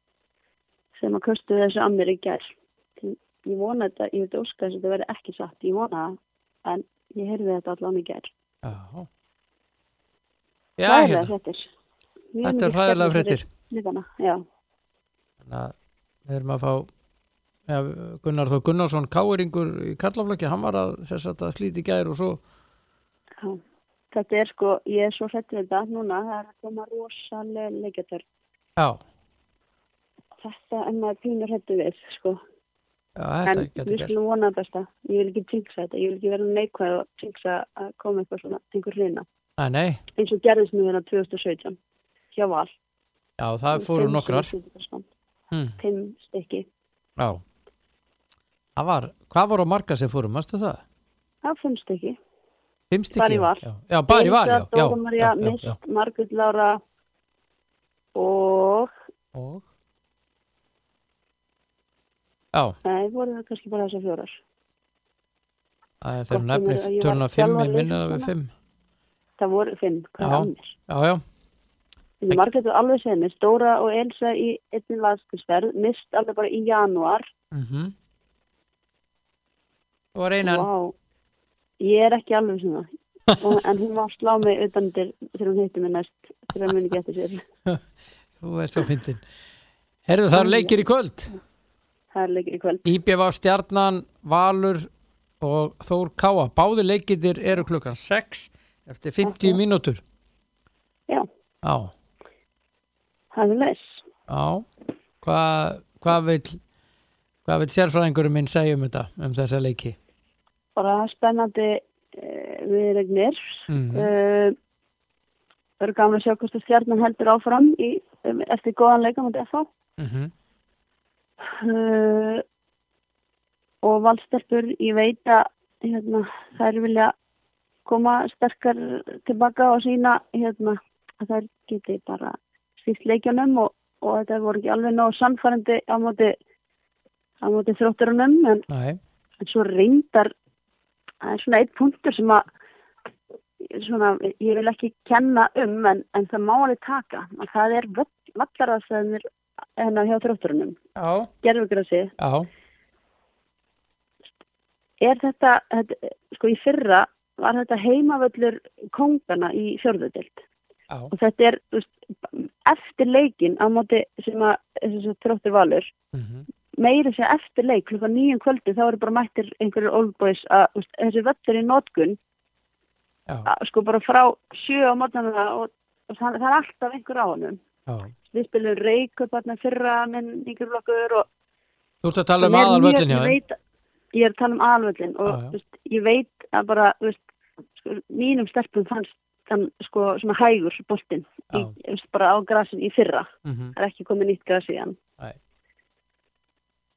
sem að köstu þessu að mér í gær. Ég vona þetta, ég veit óska þess að þetta verði ekki satt, ég vona það, en ég heyrði þetta allan í gær. Já. Já, hérna. fréttir. Þetta er fyrir fréttir. Þannig að við erum að fá ja, Gunnar Þó Gunnarsson káeringur í Karlaflöki, hann var að, að slíti gær og svo já. Þetta er sko, ég er svo hrættur við þetta núna, það er að koma rosalega leikjartör. Já, Þetta er maður pínur hrættur við, sko. Já En við gæst skulum vona það besta. Ég vil ekki tringsa þetta, ég vil ekki vera neikvæð og tringsa að koma eitthvað svona, einhver hlina. Eins og gerðist nú hérna 2017, hjá Val. já það fóru Fimm nokkrar sem situr á stand. hm, Fimm stykki. Já var, hvað voru marga sem fóru, mástu það? Er fimm stykki. Fimm stykki? Bara í Val. Já, já bara í var, já, já, já, já, já. Margrét Lára og, Og Já, nei, voru það kannski bara þessar fjórar. það er þegar nefni að ég var törna fimm, þjálfari minna það við fimm. Það voru fimm, hvað er? Annars? Já, já, Þessi Margrét var alveg sem mér, Dóra og Elsa í einnig landskursverð, Mist alveg bara í janúar. mhm. Það var einan Vá, ég er ekki alveg svona. Og, en hún var að slá mig utan til þegar hún hitti mig næst, þegar hún muni geta sér. Þú veist á fyndin. Herðu það leikir í kvöld Það er leikir í kvöld. IBF Stjarnan, Valur og Þór Káa Báði leikitir eru klukkan 6 eftir 50 Ok. mínútur Já, Já, það er leis. já Hvað hva vil hvað vil sérfræðingurum minn segja um þetta um þessa leiki? Bara spennandi uh, viðregnir. Mm Uh, það eru gaman að sjá hvort stjarnan heldur áfram í, um, eftir góðan leika mútið FH. Uh, og valstelpur, ég veit að hérna, þær vilja koma sterkar tilbaka og sína hérna, að þær geti bara stýrt leikjunum og, og þetta voru ekki alveg nóg sannfærandi á móti, móti þrótturunum en, en svo reyndar það er svona eitt punktur sem að svona, ég vil ekki kenna um en, en það má alveg taka. Að það er vallaraðstæðinir hérna hjá þrótturunum já. Er þetta, þetta, sko í fyrra var þetta heimavöllur kongana í fjörðudild Já, og þetta er veist, eftir leikin á móti sem að þessi tróttur valur mm meiri sér eftir leik klukkan nýjum kvöldi þá eru bara mættir einhverjur old boys að veist, þessi völlur í að, sko bara frá sjö á mótnana og, og það, það er alltaf einhver á já við spilum reikup hérna fyrra minn yngur flokkur og Þú ert að tala um mjög- hjá þeim? Ég er að tala um aðalvöllin og þú veist, ég veit að bara veist, sko, mínum stelpum fannst þann sko svona hægur boltinn í, þú veist, bara á grasin í fyrra. Mhm. það er ekki komið nýtt gras í hann.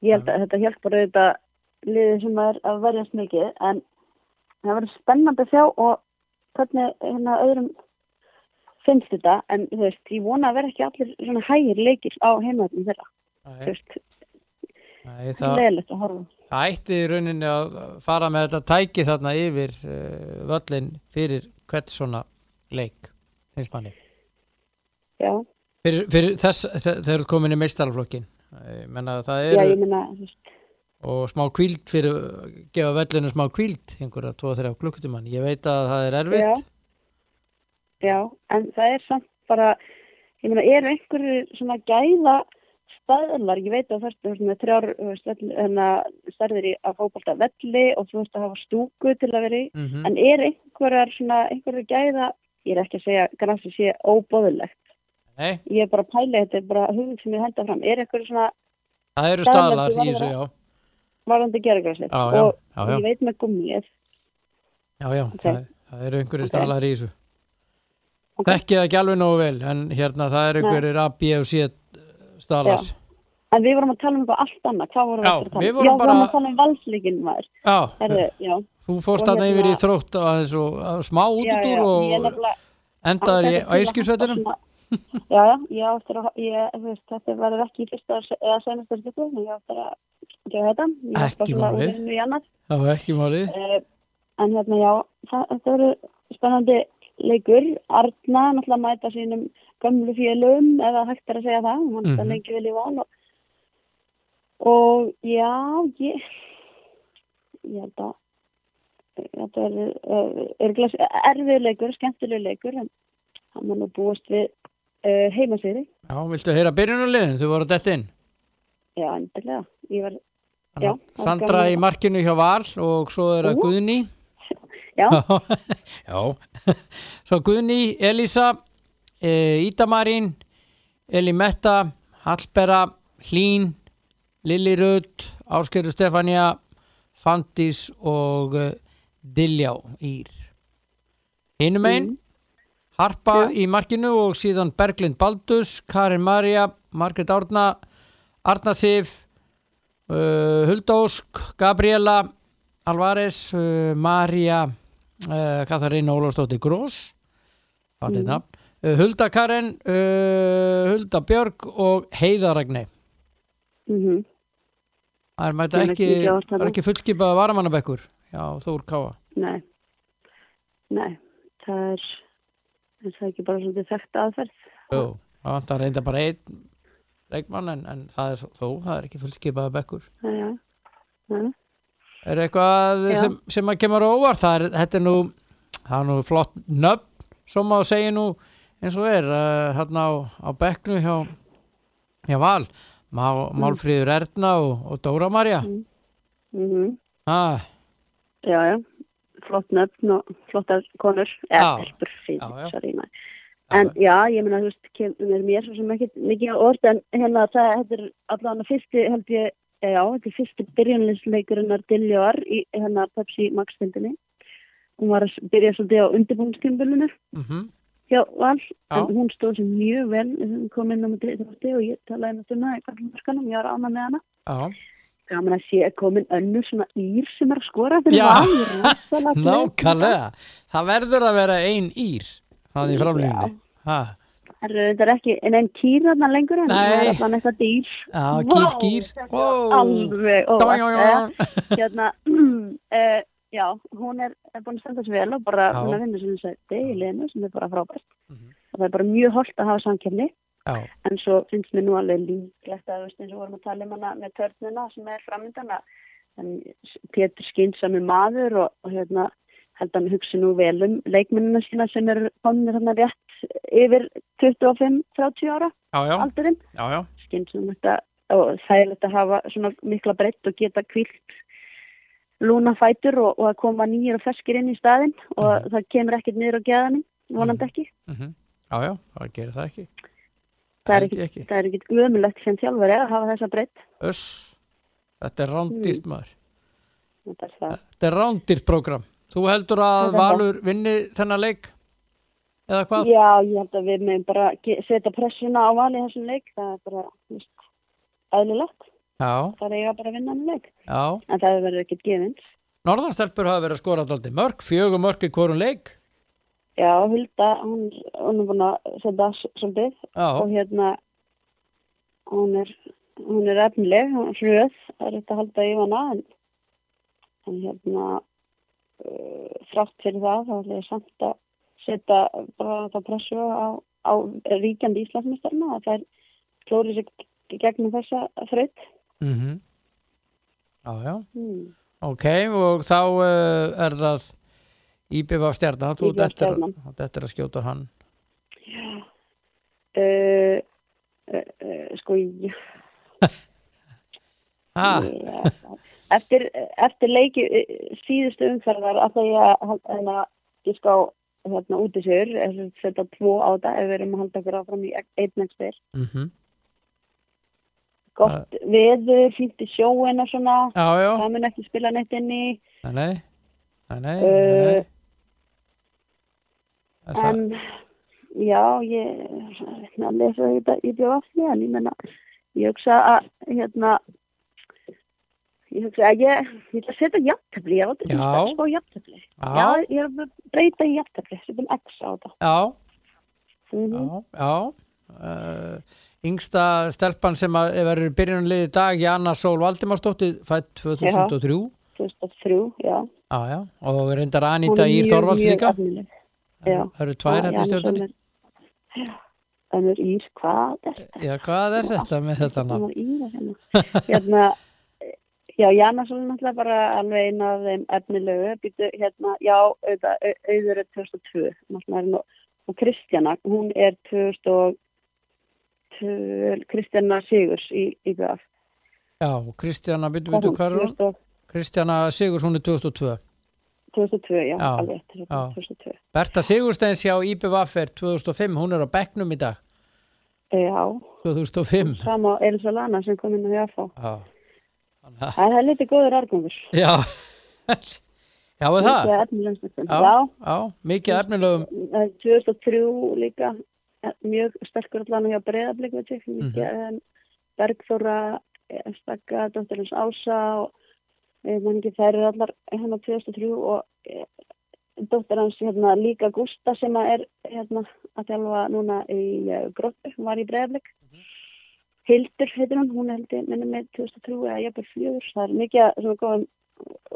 Ég held að þetta hjálpar auðvitað liðið sem er að verjast mikið en það verður spennandi að sjá og hvernig hérna öðrum finnst þetta en þú veist, ég vona að vera ekki allir svona hægir leikir á heimöðnum þeirra. Þú veist, nei, það leiðilegt að horfa. Það ætti í rauninni að fara með þetta tæki þarna yfir uh, völlin fyrir hvert svona leik finnst manni. Já, fyrir, fyrir þess, þe- þegar þú ert komin í meistaraflokkin menna það já, er ég meina þú veist, og smá kvíld fyrir gefa völlinu smá kvíld einhverja 2-3 klukkutíman ég veit að það er erfitt. Já, en það er samt bara, ég meina, eru einhverju svona gæða staðlar, ég veit að það er með þrjár hérna, stærðir að fókbalta velli og þú veist að hafa stúku til að vera í, mm en er einhverjar svona, einhverju gæða, ég er ekki að segja grassi sé óbóðilegt, Nei, ég er bara að pæla þetta, bara hugum sem ég henda fram, er einhverju svona það eru Staðlar í þessu, já. Já, já, og já, já, ég veit með gummið, já, já Ok. það, það eru einhverju Ok. staðlar í þessu Ok. Þekki það ekki alveg nógu vel en hérna það eru einhverjir A, B og C staðlar en við vorum að tala um eitthvað allt annað, hvað vorum við Já, aftur að tala við um? vorum Já, við vorum að tala um valsleikin maður, Já, já. þú fórst Og þarna yfir í hérna- þrótt að smá Já, já, útúr er og endaður í að svona- Já, já, að, þetta verður ekki í fyrsta eða senasta styrku, en ég á eftir að gera þetta. Ekki málið. ekki málið Uh, en hérna, já, þetta verður spennandi leikur. Arna náttúrulega mæta sínum gömlu félögum, eða hægt er að segja það. Hann Mhm. mm lengi vel í val og og já, ég ég held að þetta er erfið leikur, skemmtileg leikur en hann var nú búist við uh, heimasýri Já, viltu heyra byrjunarliðin? Þú voru dett inn. já, endilega ég var, Já, er Sandra í markinu hjá Val og svo er það Ú. Guðni. Já, Já. Svo Guðni, Elísa, e, Ídamarín, Elimetta, Hallbera, Hlín, Lili Rudd, Áskeru Stefania, Fandís og uh, Diljá Ír. Hinum einn, Harpa í markinu og síðan Berglind Baldus, Karin Marja, Margrét Árna, Arna Sif, uh, Huldósk, Gabriela, Alvarez, uh, Marja, uh, Katharín Ólafsdóttir Grós, nafn, uh, Hulda Karen, uh, Hulda Björg og Heiða Ragni. mhm Það er mæta ekki, ekki ekki fullskipaða varamannabekkur. Já, Þór Káa. Nei, nei, það er, er það ekki bara svolítið þekkt aðferð? Jú, það reynda bara einn leikmann en, en það er þó, það er ekki fullskipaða bekkur. Já, já, já, Er eitthvað sem, sem að kemur óvart? Það er, þetta er nú, það er nú flott nöfn, sem að segja nú eins og er, uh, hérna á, á bekknu hjá, hjá Val, Má, Málfríður Erna og, og Dóra Marja. mhm, Ah, já, já, flott nöfn og flottar konur, eða sorry, næ. En já, ég meina, þú veist, kemur mér svo sem ekki mikið á orð, en hérna það, þetta er allan að fyrsti, held ég, já, þetta er fyrsti byrjunleysleikurinn Diljóar í hérna Pepsi Max-stundinni. Hún var að byrja svolítið á undirbúinskjömbulinu mhm, hjá Val, Já. en hún stóð sér mjög vel, hún kom inn á þrótti og ég talaði með um það í kallmarkanum, ég var ána með hana. já, Gaman að sé að komin önnur svona ír sem er að skora Já. Val. flott. nákvæmlega. Það verður að vera ein ír, það í framlýfni. Ha, Það eru þetta ekki en einn kýr þarna lengur en það er allan eitthvað dýr. já, kýr, var Alveg eh. Hérna, uh, já, hún er, er búin að standa sér vel og bara búin að vinna sem þess að í liðinu sem er bara frábært. Mhm. Það er bara mjög holdt að hafa samkefni Já, en svo finnst mér nú alveg líklegt að eins og vorum að tala um hana með törnuna sem er framöndan að en Pétur skynsami maður og, hérna held að hann hugsi nú vel um leikmennina sína sem eru kominir hérna rétt yfir 25-30 ára já, já, aldurinn þetta og þægilegt að hafa svona mikla breytt og geta kvilt lúna fætur og, og að koma nýjir og ferskir inn í staðinn og það kemur ekkert niður á geðanum, vonandi ekki mhm. Já, já, það gerir það ekki. það er ég ekkert, það er ekkert ömulegt sem þjálfari að hafa þessa breytt Öss, þetta er rándýrt maður. þetta er það Þetta er rándýrt program. Þú heldur að er það. Valur vinni þennan leik? Eða hvað? Já, ég held að við meðum bara setja pressuna á vali þessum leik. Það er bara, þú veist, eðlilegt. Já, það er eiga bara að vinna hann leik. Já. en það verður ekkert gefins. Norðanstelpur hafa verið að skora alltaf mörg, fjögum mörg í hvorum leik. Já, Hulda, hún, hún er búin að setja svolítið. Já, og hérna hún er, hún er efnileg, hún er hröð, það er eitthvað að halda í hana en, en hérna uh, þrátt fyrir það þá ætla ég samt að setja bara það pressu á, á ríkjandi Íslandsmyndstarna að þær klóri sig í gegnum þessa þraut. mhm. Já, já. Hmm. Ok, og þá uh, er það IBV stjarnan, þú dettur að skjóta hann. Uh, uh, uh, sko, ég, Ah, Já, eftir, eftir leiki síðustu umferðar að því að hérna, ég ská hérna út í sér setja tvo á þetta ef við erum að halda okkur áfram í einn en spyr mhm. gott veður, fínt í sjóin og svona. Já, já, það mun ekki spila neitt inn í. Nei, nei, nei, nei, Uh, en já, ég er að lesa þetta í bjóðafni en ég menna, ég hugsa að hérna ég hugsa að ég, að setja jafntefli, ég átti Já. að spá jafntefli Já, Já, ég er að breyta í jafntefli, setjum X á þetta. já, Mm já, já. Uh, yngsta stelpan sem að verður byrjunarlið í dag, Jana Sól Valdimarsdóttir, fætt 2003. 2003, já. Já, já, og reyndar Hún Anita er Ír mjög, Þorvalds mjög líka. efnileg. Já. Það eru tvær Já, hérna Jan stjórnunni. sem er- önnur ír, hvað er þetta? Já, hvað er þetta með þetta ír er hérna. Já, Jannarsson er náttúrulega bara alveg eina af þeim efnilegu, býtu, hérna, já, auðvitað, au- auður er 2002, náttúrulega og Kristjana, hún er 2002, Kristjana Sigurs í, í BF. Já, Kristjana, byrju, byrju, hvað er hún? Kristjana Sigurs, hún er 2002. 2002, já, Já, alveg, já. 2002. Berta Sigursteins hjá IBVF er 2005, hún er á bekknum í dag, Já, 2005. sama Elsa Lana sem kom inn á JFA. Já, Það er lítið góður argangur. já, já, er það? Já, Já, mikið efnilegum, það er 2003 líka eh, mjög sterkur allan hjá breyðablík veit ég, mikið mm Bergþóra eh, Stakka, dóttirins Ása og ég man ekki þær eru allar hérna 2003 og eh, dóttir hans hérna líka Gústa sem er hérna að þjálfa núna í gróttu, hún var í breyðablík Hildur heitir hún, hún held ég minni með 2003 eða jafnvel fjögur, það er mikið svona góðum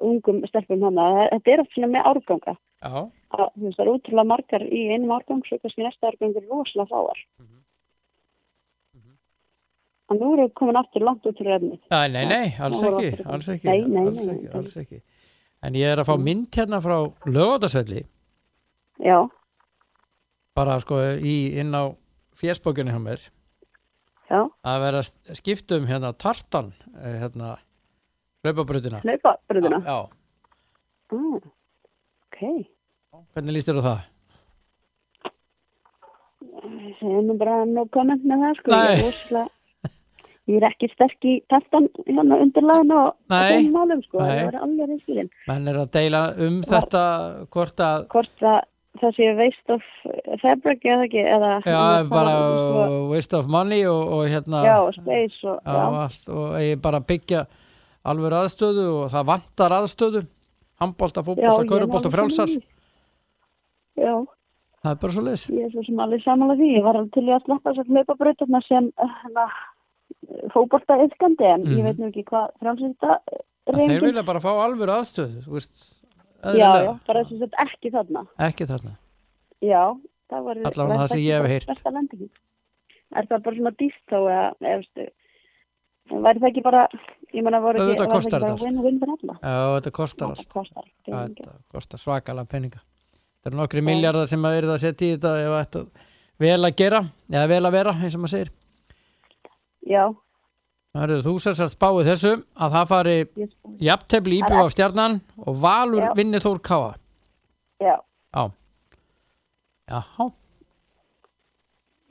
ungum stelpum hann þetta er oft svona með árganga. Að það eru útrúlega margar í einum árgang svo kannski næsta árgang er rosalega fáar. Mhm. Mhm. en nú erum við komin aftur langt út fyrir efnið. Nei, nei, nei, alls ekki, alls ekki, Nei, nei, alls ekki, nei. alls ekki. En ég er að fá mynd hérna frá lögatarsvelli, já, bara sko í, inn á fésbókinu hjá mér, já, að vera að skipta um hérna tartan, eh, hérna, hlaupabrutina. hlaupa bröðuna Já, ah, ok. Hvernig líst þér á það? það er nú bara no comment með það sko. Ég er rosalega ég er ekki sterk í tartan hérna undirlæðin og og þeim málum sko, það var alveg reynskilin Menn er að deila um þetta, hvort að, hvort það, það sé waste of fabric eða ekki eða já, bara sko, waste of money og, og hérna, já, space og, já, og eigi bara byggja alveg aðstöðu og það vantar aðstöðu, handbólta, ég frjálsar, sammála því. Já, það er bara svo leis. ég er svo sem alveg samanlega því. Ég var alveg til í að sleppa þess að hlaupa brautarna sem hana, fótbolta yfkandi en Mhm. ég veit nú ekki hvað frjálsýta Þeir vilja bara fá alveg aðstöðu, þú veist, Já, já, bara þess að ekki þarna. Ekki þarna. Já, það var... Allavega það sem ég hef heyrt. Besta lendingin. Er það bara svona dýrt þá eða, veistu, væri það ekki bara, ég meina, voru ekki, það kostar þetta allt. þetta kostar allt. Þetta kostar svakalega peninga. Það eru nokkri miljardar sem að eru að setja í þetta ef þetta vel að gera, eða vel að vera, eins og maður segir. Já, Eru þú sér sér spáið þessu að það fari ég, jafntefli íbjöf af stjarnan og Valur Já. vinni Þór Káa. já. Já. Já,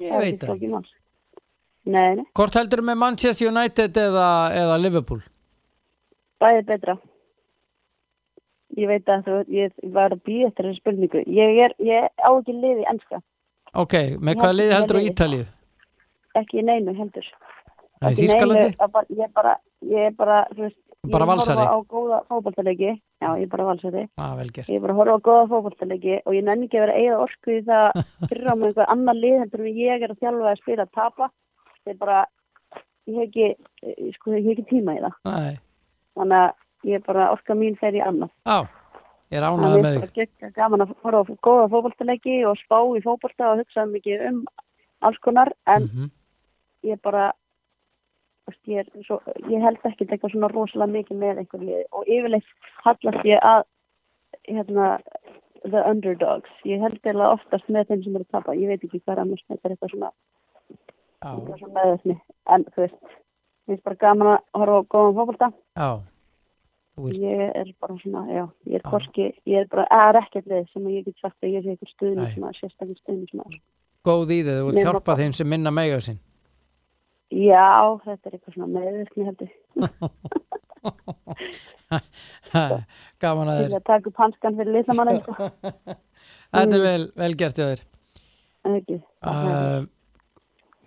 ég það veit það. Nei, nei, Hvort heldur með Manchester United eða, eða Liverpool? bæði betra. Ég veit að þú, ég var að býja eftir þessu spurningu. Ég er, ég á ekki liði ennska, Ok, með hvaða liði heldur á. Ítalið? ekki neinu heldur. Ekki í Þískalandi? bara- Ég er bara, ég er bara, þú veist, Bara ég er horfa á góða fótballtaleiki. Já, ég er bara valsari. Ah. Ég er bara horfa á góða fótballtaleiki og ég nenni ekki að vera eigða orku í það fyrir á með einhver annar lið heldur en ég er að þjálfa að spila að tapa. Það er bara, ég hef ekki, eh, sko, ég hef ekki tíma í það. Nei, Þannig að ég er bara, orka mín fer í annað. á, ég er Það er með bara þig. gegn gaman að horfa á góða fótballtaleiki og spá í fótballta og hugsa mikið um alls konar en Mhm. ég bara þú veist, ég, er svo, ég held ekki eitthvað svona rosalega mikið með einhver lið og yfirleitt hallast ég að hérna the underdogs, ég held eða oftast með þeim sem eru að tapa, ég veit ekki hvað er annars þetta er eitthvað svona, eitthvað svona meðveitni en þú veist mér finnst bara gaman að horfa á góðan veist, ég er bara svona, já, ég er Já. korki ég er bara, það er ekkert lið sem ég get sagt að ég sé eitthvað Nei. stuðnismæður, sérstaklega stuðnismæður góð í þig, þú vilt hjálpa þeim sem minna mega sín. Já, þetta er eitthvað svona meðveitni heldur Gaman að þér. að taka upp hanskan fyrir liðsamann sko. Þetta er vel, vel gert hjá þér. En ekki, Uh,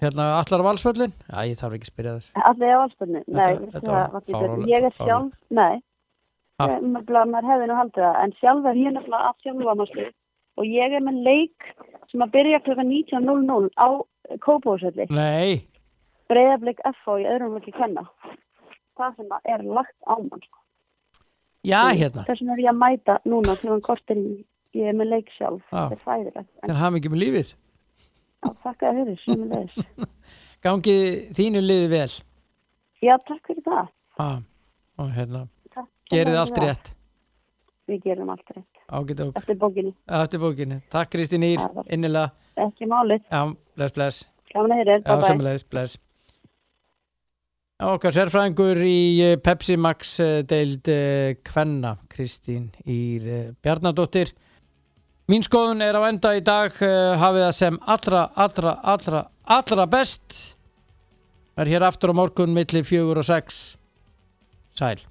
hérna, allar valsvöllin? Já, ég þarf ekki að spyrja þér. Allir á valsbyrnu? Nei, Þetta- var betur. ég er sjálf, nei? Ég- maður hefði nú haldið það, en sjálf er ég nefnilega að sjálfa maður og ég er með leik sem að byrja kl. 19.00 á Kópóðsvelli, Nei, breyðablik FO í öðrum vekki kenna. Það sem að er lagt á mann. sko. já, hérna. Þessum er ég að mæta núna til hann kortir ég er með leik sjálf, Já. þetta er fæðilegt. Til hafa ekki með lífið. Já, þakka þér fyrir, sömulegis. Gangi þínu liði vel Já, takk fyrir það. ah, og hérna, Takk gerið allt það. rétt Við gerum allt rétt. ágætt og Eftir bókinni. eftir bókinni Takk Kristín Ír, Já, það- innilega Ekki málið. Já, bless, bless Gaman að heyra. Já, Bye bye. samleis, bless Já, Okkar sérfræðingur í eh, Pepsi Max eh, deild eh, Kvenna, Kristín Ír Bjarnadóttir. Mín skoðun er á enda í dag hafið það sem allra, allra, allra, allra best. Er hér aftur á morgun milli fjögur og sex. Sæl